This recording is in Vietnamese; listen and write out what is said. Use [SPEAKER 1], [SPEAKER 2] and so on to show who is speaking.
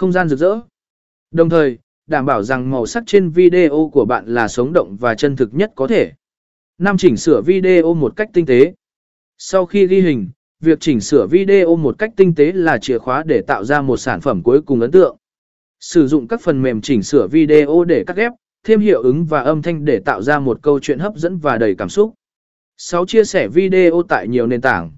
[SPEAKER 1] Không gian rực rỡ. Đồng thời, đảm bảo rằng màu sắc trên video của bạn là sống động và chân thực nhất có thể. Năm chỉnh sửa video một cách tinh tế. Sau khi ghi hình, việc chỉnh sửa video một cách tinh tế là chìa khóa để tạo ra một sản phẩm cuối cùng ấn tượng. Sử dụng các phần mềm chỉnh sửa video để cắt ghép, thêm hiệu ứng và âm thanh để tạo ra một câu chuyện hấp dẫn và đầy cảm xúc. 6. Chia sẻ video tại nhiều nền tảng.